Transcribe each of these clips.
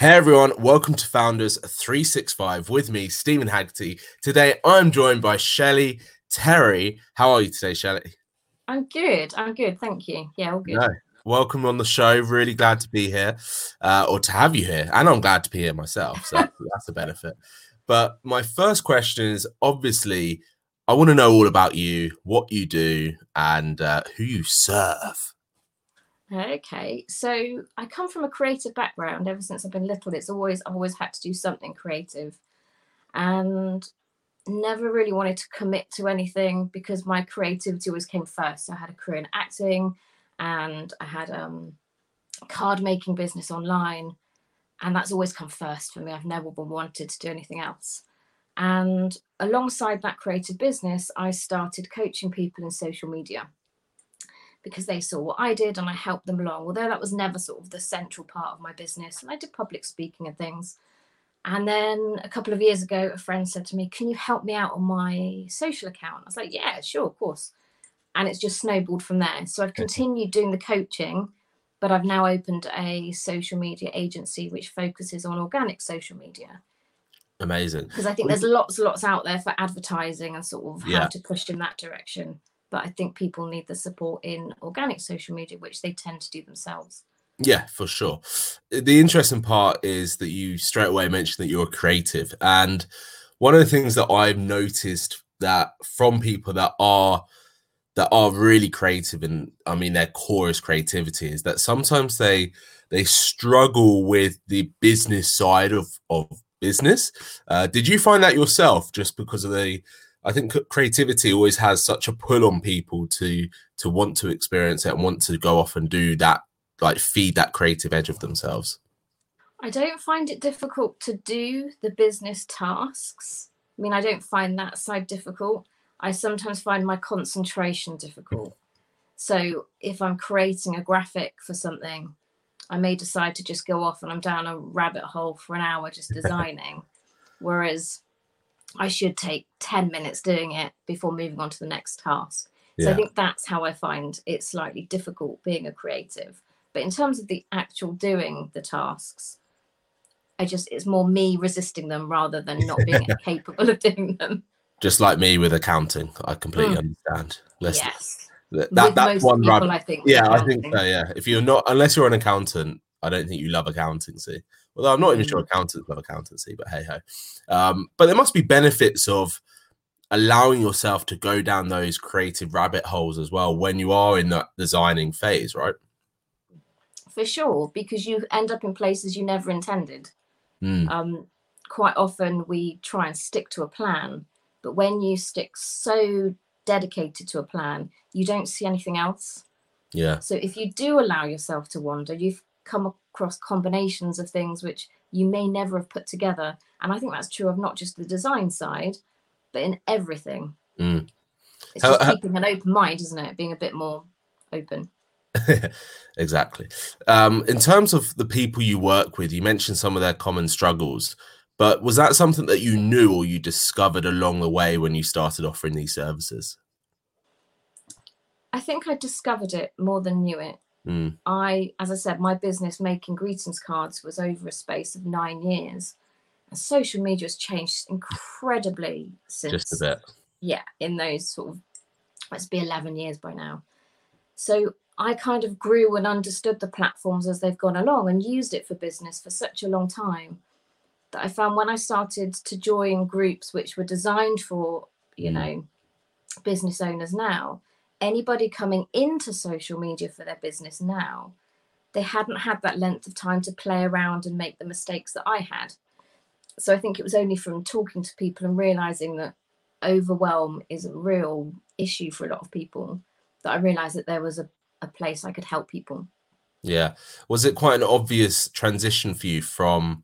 Hey everyone, welcome to Founders 365 with me, Steven Haggerty. Today I'm joined by Shelly Terry. How are you today, Shelly? I'm good. I'm good. Thank you. Yeah, all good. No. Welcome on the show. Really glad to be here uh, or to have you here. And I'm glad to be here myself. So that's a benefit. But my first question is obviously, I want to know all about you, what you do, and uh, who you serve. Okay, so I come from a creative background. Ever since I've been little, it's always I've always had to do something creative, and never really wanted to commit to anything because my creativity always came first. So I had a career in acting, and I had um, card making business online, and that's always come first for me. I've never been wanted to do anything else. And alongside that creative business, I started coaching people in social media because they saw what I did and I helped them along. Although that was never sort of the central part of my business, and I did public speaking and things. And then a couple of years ago, a friend said to me, Can you help me out on my social account? I was like, Yeah, sure, of course. And it's just snowballed from there. So I've continued doing the coaching, but I've now opened a social media agency which focuses on organic social media. Amazing. Because I think there's lots, and lots out there for advertising and sort of how to push in that direction but I think people need the support in organic social media, which they tend to do themselves. Yeah, for sure. The interesting part is that you straight away mentioned that you're creative. And one of the things that I've noticed that from people that are that are really creative and I mean their core is creativity is that sometimes they they struggle with the business side of of business. Uh, did you find that yourself just because of the I think creativity always has such a pull on people to to want to experience it and want to go off and do that, like feed that creative edge of themselves. I don't find it difficult to do the business tasks. I mean, I don't find that side difficult. I sometimes find my concentration difficult. So if I'm creating a graphic for something, I may decide to just go off and I'm down a rabbit hole for an hour just designing. Whereas I should take 10 minutes doing it before moving on to the next task. Yeah. So I think that's how I find it slightly difficult being a creative. But in terms of the actual doing the tasks, I just it's more me resisting them rather than not being capable of doing them. Just like me with accounting, I completely mm. understand. Let's, yes, that, that that's one people, I think. Yeah, I think so. Yeah, if you're not, unless you're an accountant, I don't think you love accountancy. Although I'm not even sure mm. accountants love accountancy, but hey ho. Um, but there must be benefits of allowing yourself to go down those creative rabbit holes as well when you are in that designing phase, right? For sure, because you end up in places you never intended. Mm. Um, quite often we try and stick to a plan, but when you stick so dedicated to a plan, you don't see anything else. Yeah. So if you do allow yourself to wander, you've come across combinations of things which you may never have put together. And I think that's true of not just the design side, but in everything. Mm. It's just how, keeping an open mind, isn't it? Being a bit more open. exactly. Um, in terms of the people you work with, you mentioned some of their common struggles, but was that something that you knew or you discovered along the way when you started offering these services? I think I discovered it more than knew it. Mm. I, as I said, my business making greetings cards was over a space of nine years. And social media has changed incredibly since. Just a bit. Yeah, in those sort of, let's be 11 years by now. So I kind of grew and understood the platforms as they've gone along and used it for business for such a long time that I found when I started to join groups which were designed for, you mm. know, business owners now, anybody coming into social media for their business now, they hadn't had that length of time to play around and make the mistakes that I had. So I think it was only from talking to people and realizing that overwhelm is a real issue for a lot of people that I realized that there was a, a place I could help people. Yeah. Was it quite an obvious transition for you from,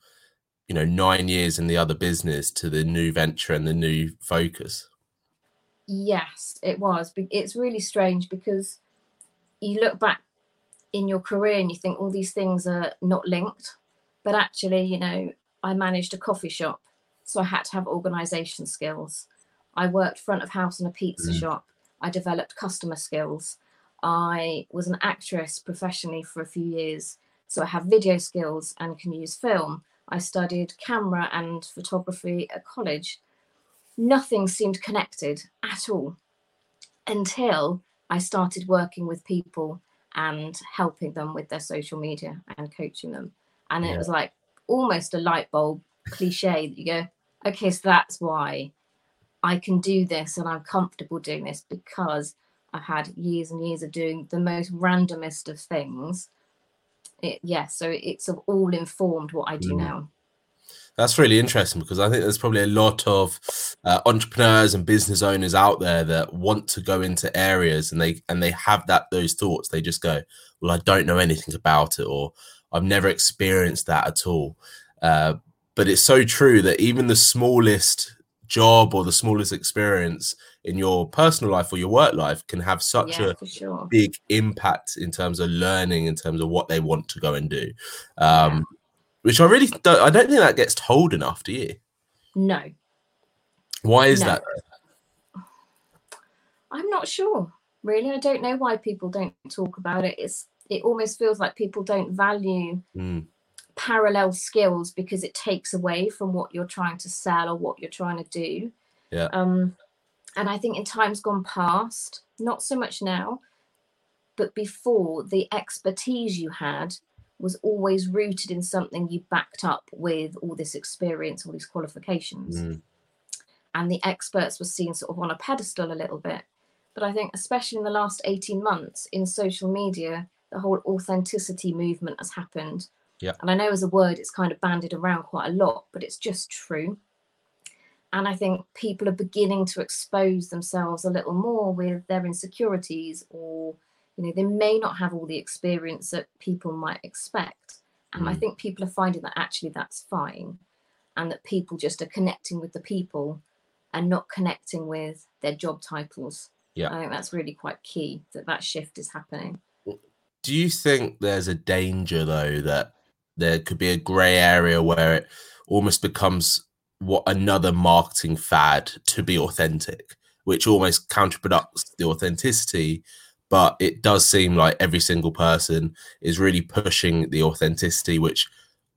you know, nine years in the other business to the new venture and the new focus? Yes, it was. It's really strange because you look back in your career and you think all these things are not linked. But actually, you know, I managed a coffee shop, so I had to have organization skills. I worked front of house in a pizza mm. shop. I developed customer skills. I was an actress professionally for a few years. So I have video skills and can use film. I studied camera and photography at college. Nothing seemed connected at all until I started working with people and helping them with their social media and coaching them. And Yeah. it was like almost a light bulb cliche that you go, okay, so that's why I can do this and I'm comfortable doing this because I've had years and years of doing the most randomest of things. It, yeah, so it's of all informed what I do Mm. now. That's really interesting because I think there's probably a lot of uh, entrepreneurs and business owners out there that want to go into areas and they and they have that those thoughts. They just go, "Well, I don't know anything about it," or "I've never experienced that at all." Uh, but it's so true that even the smallest job or the smallest experience in your personal life or your work life can have such yeah, a sure. big impact in terms of learning, in terms of what they want to go and do. Um, Which I really don't, I don't think that gets told enough, do you? No, Why is No. that? I'm not sure. Really, I don't know why people don't talk about it. It's it almost feels like people don't value Mm, parallel skills because it takes away from what you're trying to sell or what you're trying to do. Yeah. Um, and I think in times gone past, not so much now, but before, the expertise you had was always rooted in something you backed up with all this experience, all these qualifications mm, and the experts were seen sort of on a pedestal a little bit. But I think, especially in the last 18 months in social media, the whole authenticity movement has happened. Yeah. And I know as a word, it's kind of bandied around quite a lot, but it's just true. And I think people are beginning to expose themselves a little more with their insecurities, or, you know, they may not have all the experience that people might expect. And I Mm. think people are finding that actually that's fine and that people just are connecting with the people and not connecting with their job titles. Yeah. I think that's really quite key that that shift is happening. Do you think there's a danger though that there could be a grey area where it almost becomes what another marketing fad to be authentic, which almost counterproducts the authenticity, but it does seem like every single person is really pushing the authenticity, which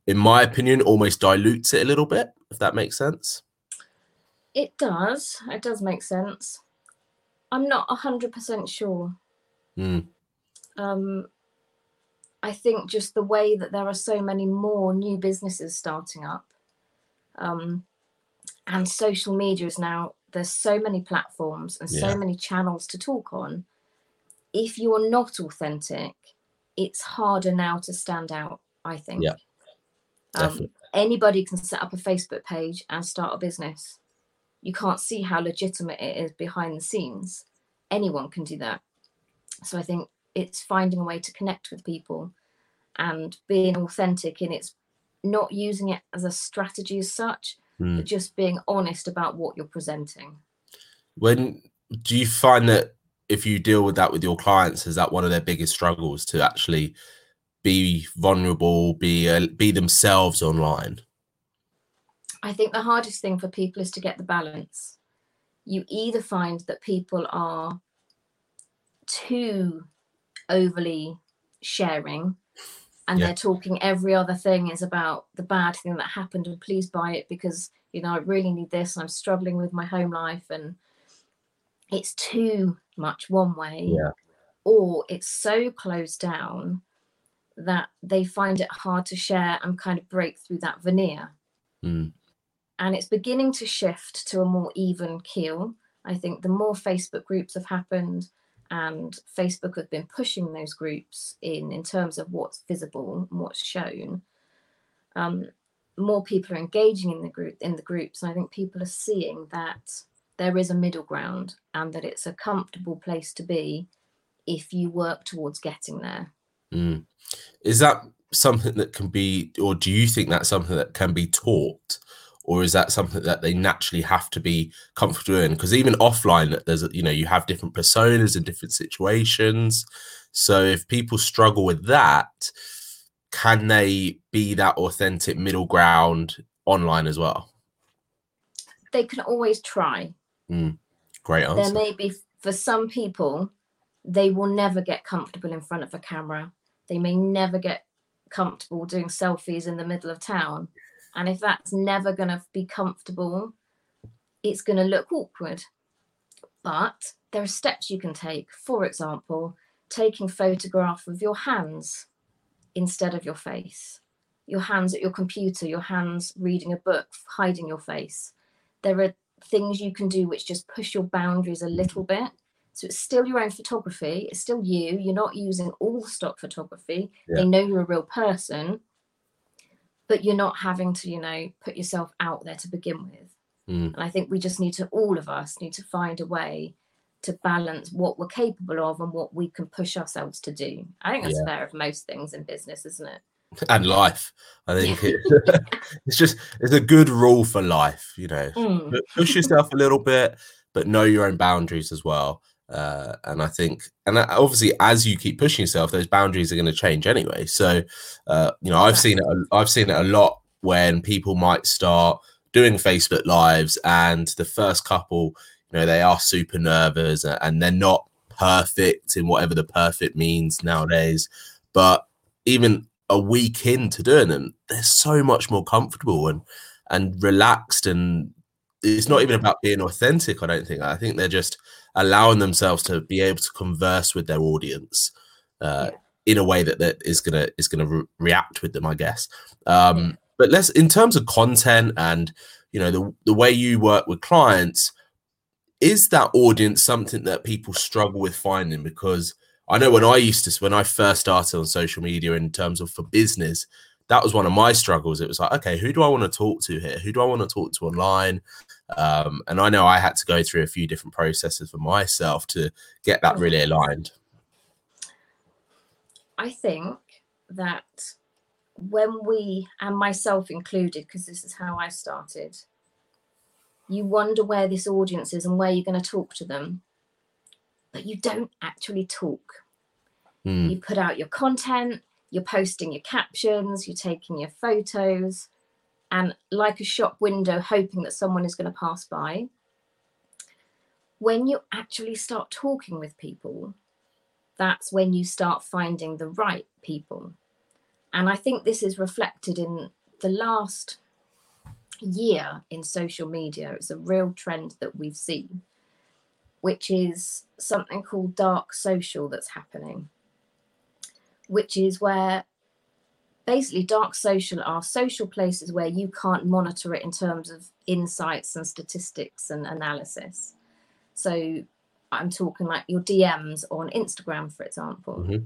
in my opinion almost dilutes it a little bit, if that makes sense. It does. It does make sense. I'm not 100% sure. Mm, Um, I think just the way that there are so many more new businesses starting up um, and social media is now, there's so many platforms and Yeah. so many channels to talk on. If you're not authentic, it's harder now to stand out, I think. Yeah, Um, anybody can set up a Facebook page and start a business. You can't see how legitimate it is behind the scenes. Anyone can do that. So I think it's finding a way to connect with people and being authentic in its not using it as a strategy as such, Mm. but just being honest about what you're presenting. When do you find that if you deal with that with your clients, is that one of their biggest struggles to actually be vulnerable, be uh, be themselves online? I think the hardest thing for people is to get the balance. You either find that people are too overly sharing and Yeah. they're talking every other thing is about the bad thing that happened and please buy it because you know I really need this and I'm struggling with my home life and it's too much one way Yeah. or it's so closed down that they find it hard to share and kind of break through that veneer Mm, and it's beginning to shift to a more even keel. I think the more Facebook groups have happened and Facebook have been pushing those groups in in terms of what's visible and what's shown, um, more people are engaging in the group in the groups. And I think people are seeing that there is a middle ground and that it's a comfortable place to be if you work towards getting there. mm. Is that something that can be, or do you think that's something that can be taught, or is that something that they naturally have to be comfortable in? Because even offline, there's you know you have different personas and different situations. So if people struggle with that, can they be that authentic middle ground online as well? They can always try. Mm, great answer. there may be for some people they will never get comfortable in front of a camera they may never get comfortable doing selfies in the middle of town. And if that's never going to be comfortable, it's going to look awkward. But there are steps you can take. For example, taking photograph of your hands instead of your face. Your hands at your computer, your hands reading a book, hiding your face. There are things you can do which just push your boundaries a little bit. So it's still your own photography, it's still you. You're not using all stock photography. Yeah. They know you're a real person, but you're not having to, you know, put yourself out there to begin with. Mm. And I think we just need to, all of us need to find a way to balance what we're capable of and what we can push ourselves to do. I think that's yeah. fair of most things in business, isn't it? And life, I think it, it's just it's a good rule for life. You know, mm. push yourself a little bit, but know your own boundaries as well. Uh, and I think, and obviously, as you keep pushing yourself, those boundaries are going to change anyway. So, uh, you know, I've seen it. I've seen it a lot when people might start doing Facebook lives, and the first couple, you know, they are super nervous and they're not perfect in whatever the perfect means nowadays. But even a week into doing them, they're so much more comfortable and and relaxed and it's not even about being authentic. I don't think. I think they're just allowing themselves to be able to converse with their audience uh, yeah. in a way that that is gonna is gonna re- react with them. I guess. Um, yeah. But let's in terms of content and you know the the way you work with clients, is that audience something that people struggle with finding? Because I know when I used to when I first started on social media in terms of for business, that was one of my struggles. It was like, okay, who do I want to talk to here? Who do I want to talk to online? Um, and I know I had to go through a few different processes for myself to get that really aligned. I think that when we, and myself included, because this is how I started, you wonder where this audience is and where you're going to talk to them, but you don't actually talk. Mm. You put out your content, you're posting your captions, you're taking your photos, and like a shop window, hoping that someone is going to pass by. When you actually start talking with people, that's when you start finding the right people. And I think this is reflected in the last year in social media. It's a real trend that we've seen, which is something called dark social that's happening, which is where basically dark social are social places where you can't monitor it in terms of insights and statistics and analysis. So i'm talking like your dms on instagram for example. Mm-hmm.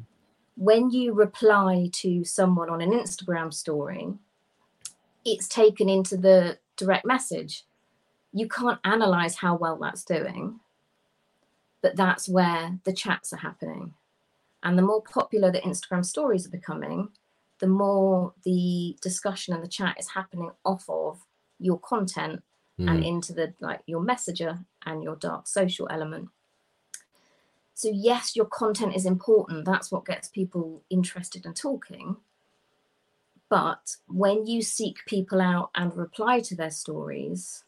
when you reply to someone on an instagram story it's taken into the direct message. You can't analyze how well that's doing but that's where the chats are happening. And the more popular the instagram stories are becoming the more the discussion and the chat is happening off of your content mm. and into the like your messenger and your dark social element. So yes your content is important. That's what gets people interested in talking. But when you seek people out and reply to their stories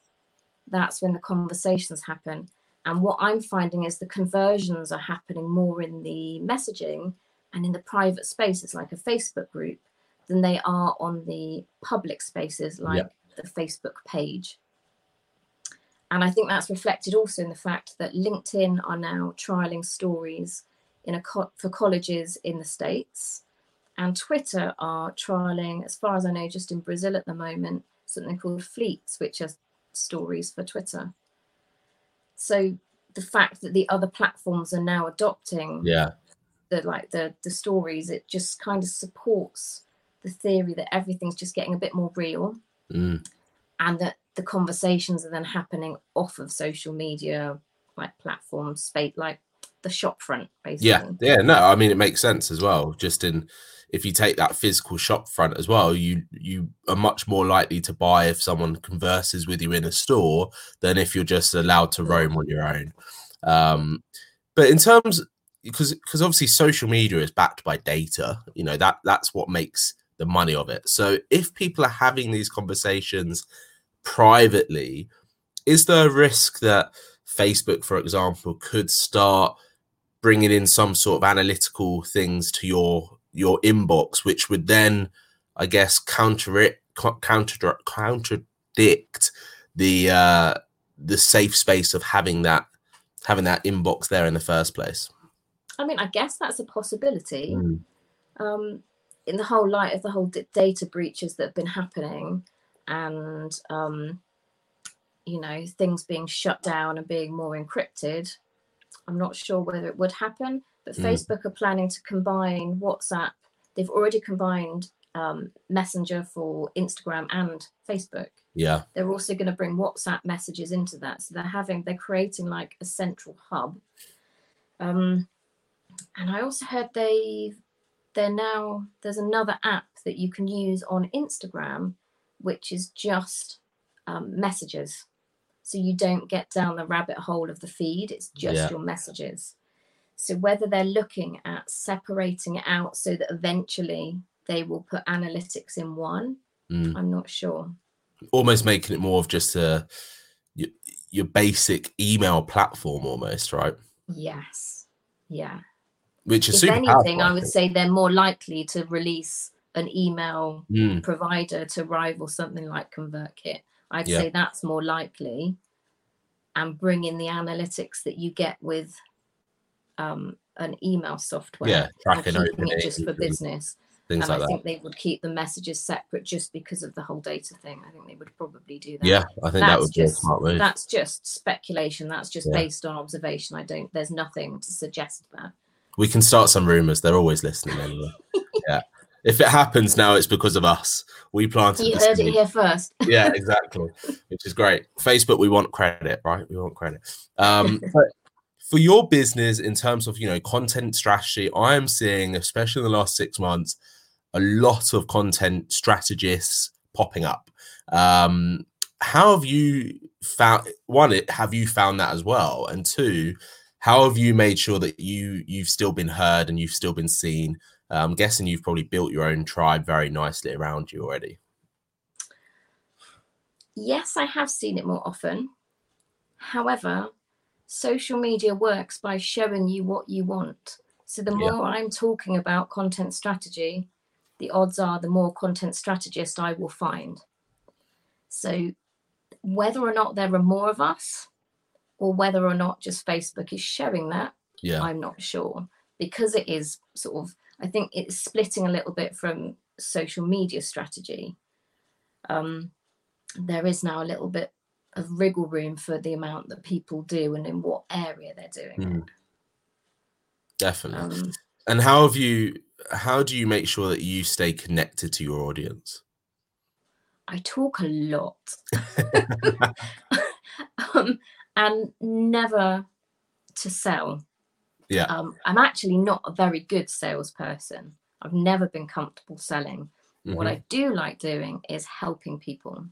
that's when the conversations happen and what i'm finding is the conversions are happening more in the messaging and in the private spaces like a Facebook group than they are on the public spaces like yep. the Facebook page. And I think that's reflected also in the fact that LinkedIn are now trialing stories in a co- for colleges in the States. And Twitter are trialing, as far as I know, just in Brazil at the moment, something called Fleets, which are stories for Twitter. So the fact that the other platforms are now adopting yeah the like the the stories it just kind of supports the theory that everything's just getting a bit more real mm. and that the conversations are then happening off of social media like platforms space like the shop front basically. yeah yeah no i mean it makes sense as well just in if you take that physical shop front as well you you are much more likely to buy if someone converses with you in a store than if you're just allowed to roam on your own. Um but in terms because because obviously social media is backed by data you know that that's what makes the money of it. So if people are having these conversations privately is there a risk that facebook for example could start bringing in some sort of analytical things to your your inbox, which would then, I guess, counter it, counter contradict the uh, the safe space of having that having that inbox there in the first place. I mean, I guess that's a possibility. Mm. Um, in the whole light of the whole d- data breaches that have been happening, and um, you know things being shut down and being more encrypted, I'm not sure whether it would happen. But mm. Facebook are planning to combine WhatsApp. They've already combined um, Messenger for Instagram and Facebook. Yeah. They're also going to bring WhatsApp messages into that. So they're having, they're creating like a central hub. Um, and I also heard they, they're now, there's another app that you can use on Instagram, which is just um, messages. So you don't get down the rabbit hole of the feed, it's just yeah. your messages. So whether they're looking at separating it out so that eventually they will put analytics in one, mm. I'm not sure. Almost making it more of just a your, your basic email platform, almost, right? Yes. Yeah. Which is if anything, powerful, I, I would say they're more likely to release an email mm. provider to rival something like ConvertKit. I'd yeah. say that's more likely, and bring in the analytics that you get with um, an email software. Yeah, tracking keeping it just for business. Things and like I that. think they would keep the messages separate just because of the whole data thing. I think they would probably do that. Yeah, I think that's that would just, be a smart move. That's just speculation. That's just yeah. based on observation. I don't. There's nothing to suggest that. We can start some rumors. They're always listening anyway. yeah. If it happens now, it's because of us. We planted. You heard seed. it here first. yeah, exactly. Which is great. Facebook, we want credit, right? We want credit. Um, for your business in terms of you know content strategy i am seeing especially in the last six months a lot of content strategists popping up um how have you found one it have you found that as well and two how have you made sure that you you've still been heard and you've still been seen i'm guessing you've probably built your own tribe very nicely around you already yes i have seen it more often however social media works by showing you what you want. So the more yeah. I'm talking about content strategy, the odds are the more content strategist I will find. So whether or not there are more of us, or whether or not just Facebook is showing that, yeah. I'm not sure. Because it is sort of, I think it's splitting a little bit from social media strategy. Um, there is now a little bit of wriggle room for the amount that people do and in what area they're doing mm. it. Definitely. Um, and how have you how do you make sure that you stay connected to your audience? I talk a lot. um, and never to sell. Yeah. Um, I'm actually not a very good salesperson. I've never been comfortable selling. Mm-hmm. What I do like doing is helping people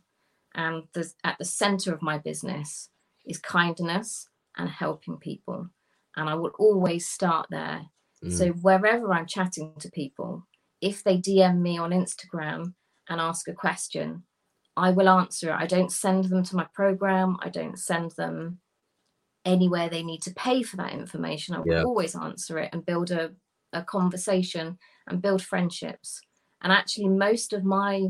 and the, at the center of my business is kindness and helping people and i will always start there mm. so wherever i'm chatting to people if they dm me on instagram and ask a question i will answer it i don't send them to my program i don't send them anywhere they need to pay for that information i will yeah. always answer it and build a, a conversation and build friendships and actually most of my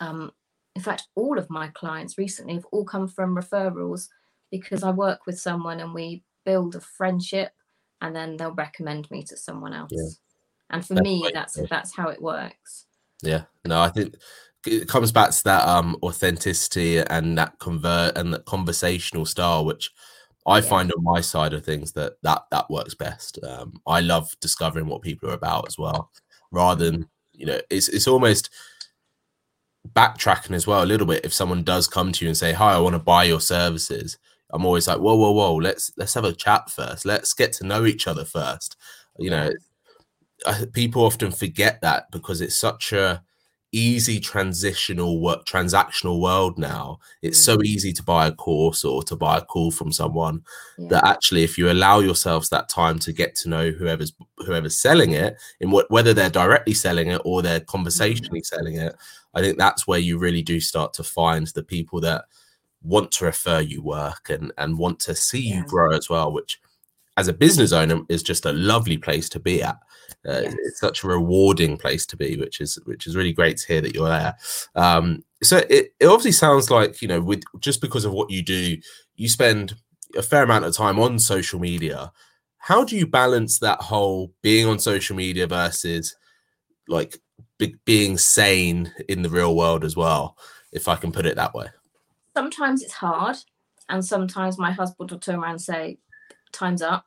um, in fact, all of my clients recently have all come from referrals because I work with someone and we build a friendship and then they'll recommend me to someone else. Yeah. And for that's me, that's that's how it works. Yeah. No, I think it comes back to that um authenticity and that convert and that conversational style, which I yeah. find on my side of things that that that works best. Um, I love discovering what people are about as well, rather than you know, it's it's almost backtracking as well a little bit. If someone does come to you and say hi i want to buy your services i'm always like whoa whoa whoa let's let's have a chat first. Let's get to know each other first. You know people often forget that because it's such a easy transitional work transactional world now it's mm-hmm. so mm. easy to buy a course or to buy a call from someone yeah. that actually if you allow yourselves that time to get to know whoever's whoever's selling it in what whether they're directly selling it or they're conversationally mm-hmm. selling it I think that's where you really do start to find the people that want to refer you work and and want to see yeah. you grow as well, which as a business owner is just a lovely place to be at. Uh, yes. It's such a rewarding place to be, which is which is really great to hear that you're there. Um, so it, it obviously sounds like you know with just because of what you do, you spend a fair amount of time on social media. How do you balance that whole being on social media versus like be- being sane in the real world as well, if I can put it that way? Sometimes it's hard, and sometimes my husband will turn around and say, "Time's up.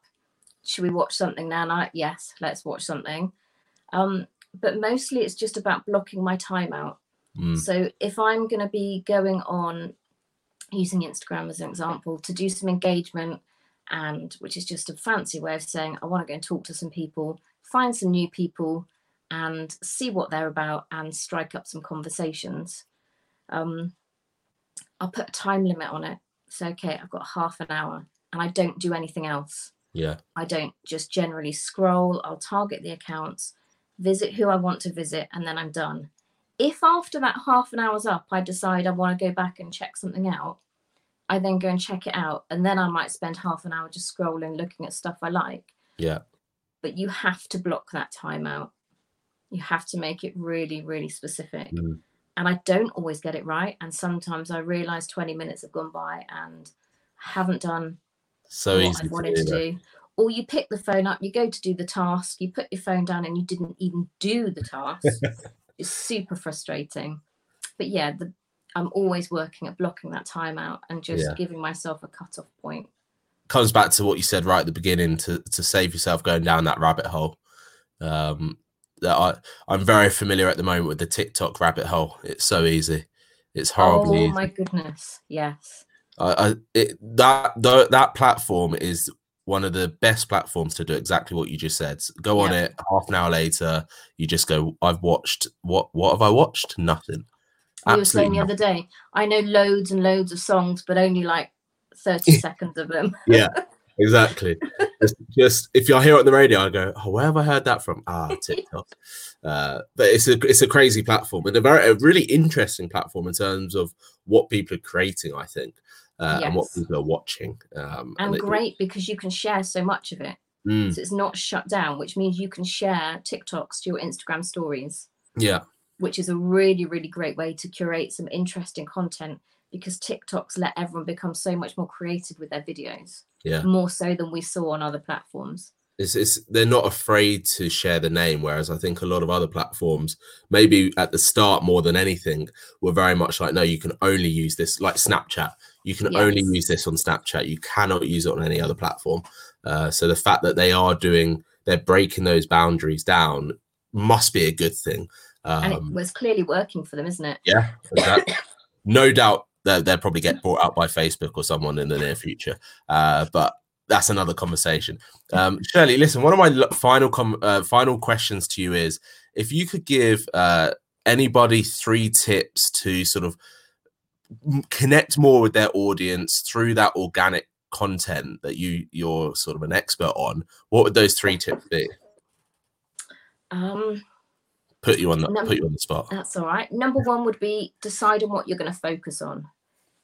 Should we watch something now?" And yes, let's watch something. Um, but mostly it's just about blocking my time out. Mm. So if I'm going to be going on using Instagram as an example to do some engagement and which is just a fancy way of saying I want to go and talk to some people, find some new people and see what they're about and strike up some conversations. Um, I'll put a time limit on it. So, okay, I've got half an hour and I don't do anything else. Yeah. I don't just generally scroll. I'll target the accounts, visit who I want to visit, and then I'm done. If after that half an hour's up, I decide I want to go back and check something out, I then go and check it out. And then I might spend half an hour just scrolling, looking at stuff I like. Yeah. But you have to block that time out. You have to make it really, really specific. Mm. And I don't always get it right. And sometimes I realize 20 minutes have gone by and haven't done so what easy I wanted to, to do. Or you pick the phone up, you go to do the task, you put your phone down and you didn't even do the task. it's super frustrating. But yeah, the, I'm always working at blocking that time out and just yeah. giving myself a cut-off point. Comes back to what you said right at the beginning to to save yourself going down that rabbit hole. Um, that I I'm very familiar at the moment with the TikTok rabbit hole. It's so easy. It's horribly. Oh easy. my goodness! Yes. I it, that that platform is one of the best platforms to do exactly what you just said. Go on it. Half an hour later, you just go. I've watched what? What have I watched? Nothing. You were saying the other day. I know loads and loads of songs, but only like thirty seconds of them. yeah, exactly. just, just, if you're here on the radio, I go, "Oh, where have I heard that from?" Ah, TikTok. uh, but it's a it's a crazy platform and a very a really interesting platform in terms of what people are creating. I think. Uh, yes. and what people are watching. Um, and, and great it, because you can share so much of it. Mm. So it's not shut down, which means you can share TikToks to your Instagram stories. Yeah which is a really, really great way to curate some interesting content because TikToks let everyone become so much more creative with their videos. Yeah. More so than we saw on other platforms. It's, it's they're not afraid to share the name, whereas I think a lot of other platforms, maybe at the start more than anything, were very much like, no, you can only use this, like Snapchat. You can yes. only use this on Snapchat. You cannot use it on any other platform. Uh, so the fact that they are doing, they're breaking those boundaries down, must be a good thing. Um, and it um, was clearly working for them, isn't it? Yeah, exactly. no doubt that they'll probably get brought out by Facebook or someone in the near future. Uh, but that's another conversation. Um, Shirley, listen, one of my final com- uh, final questions to you is if you could give uh, anybody three tips to sort of connect more with their audience through that organic content that you you're sort of an expert on, what would those three tips be? Um, put you on the Number, put you on the spot. That's all right. Number one would be decide on what you're going to focus on.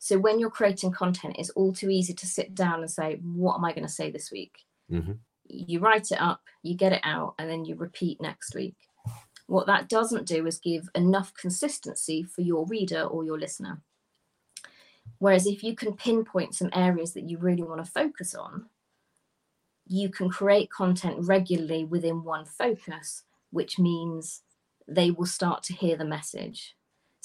So when you're creating content, it's all too easy to sit down and say, "What am I going to say this week?" Mm-hmm. You write it up, you get it out, and then you repeat next week. What that doesn't do is give enough consistency for your reader or your listener. Whereas if you can pinpoint some areas that you really want to focus on, you can create content regularly within one focus, which means they will start to hear the message.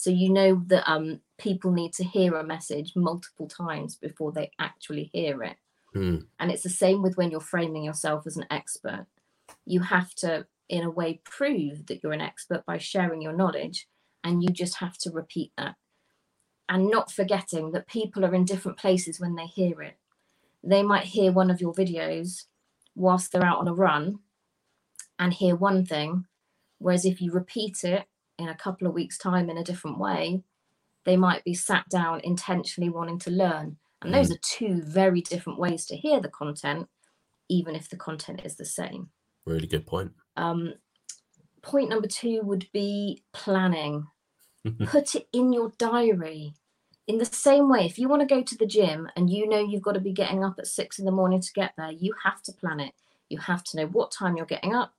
So you know that um, people need to hear a message multiple times before they actually hear it. Mm. And it's the same with when you're framing yourself as an expert. You have to, in a way, prove that you're an expert by sharing your knowledge, and you just have to repeat that. And not forgetting that people are in different places when they hear it. They might hear one of your videos whilst they're out on a run and hear one thing, Whereas if you repeat it in a couple of weeks' time in a different way, they might be sat down intentionally wanting to learn. And those mm. are two very different ways to hear the content, even if the content is the same. Really good point. Um, point number two would be planning. Put it in your diary. in the same way, if you want to go to the gym and you know you've got to be getting up at six in the morning to get there, you have to plan it. You have to know what time you're getting up,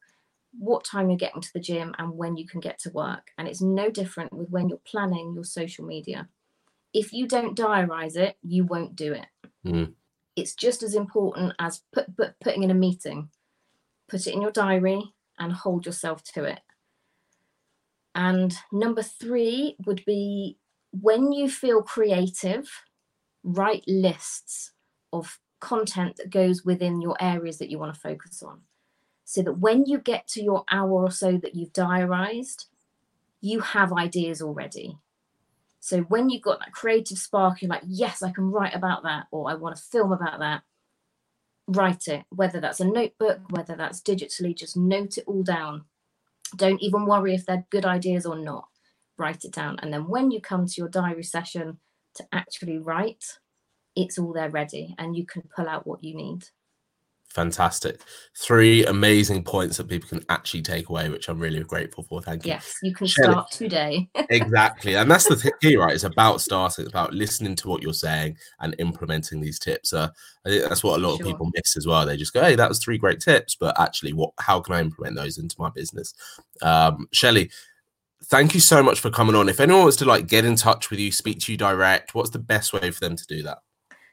what time you're getting to the gym, and when you can get to work. And it's no different with when you're planning your social media. If you don't diarize it, you won't do it. Mm. It's just as important as put, put, putting in a meeting. Put it in your diary and hold yourself to it. And number three would be when you feel creative, write lists of content that goes within your areas that you want to focus on. So that when you get to your hour or so that you've diarized, you have ideas already. So when you've got that creative spark, you're like, yes, I can write about that, or I want to film about that. Write it, whether that's a notebook, whether that's digitally, just note it all down. Don't even worry if they're good ideas or not write it down. And then when you come to your diary session to actually write, it's all there ready and you can pull out what you need. Fantastic. Three amazing points that people can actually take away, which I'm really grateful for. Thank you. Yes, you can start today. exactly. And that's the key, right? It's about starting, it's about listening to what you're saying and implementing these tips. Uh, I think that's what a lot sure. of people miss as well. They just go, hey, that was three great tips, but actually, what? how can I implement those into my business? Um, Shelly, thank you so much for coming on. If anyone wants to like get in touch with you, speak to you direct, what's the best way for them to do that?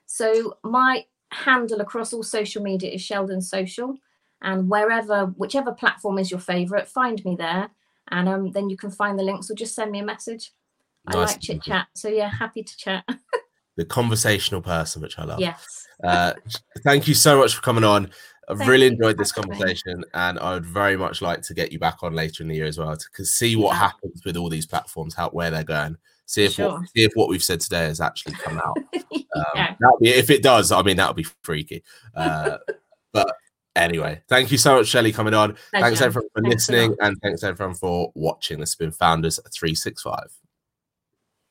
So my handle across all social media is Sheldon Social, and wherever, whichever platform is your favorite, find me there, and um, then you can find the links or just send me a message. Nice. I like chit chat, so yeah, happy to chat. the conversational person, which I love. Yes. uh, thank you so much for coming on. I've Thank really enjoyed this conversation, and I would very much like to get you back on later in the year as well to see what yeah. happens with all these platforms, how where they're going. See if sure. what, see if what we've said today has actually come out. Um, be, if it does, I mean that would be freaky. Uh, but anyway, thank you so much, Shelly, coming on. Pleasure. Thanks everyone for thanks listening, and thanks everyone for watching. This has been Founders Three Six Five.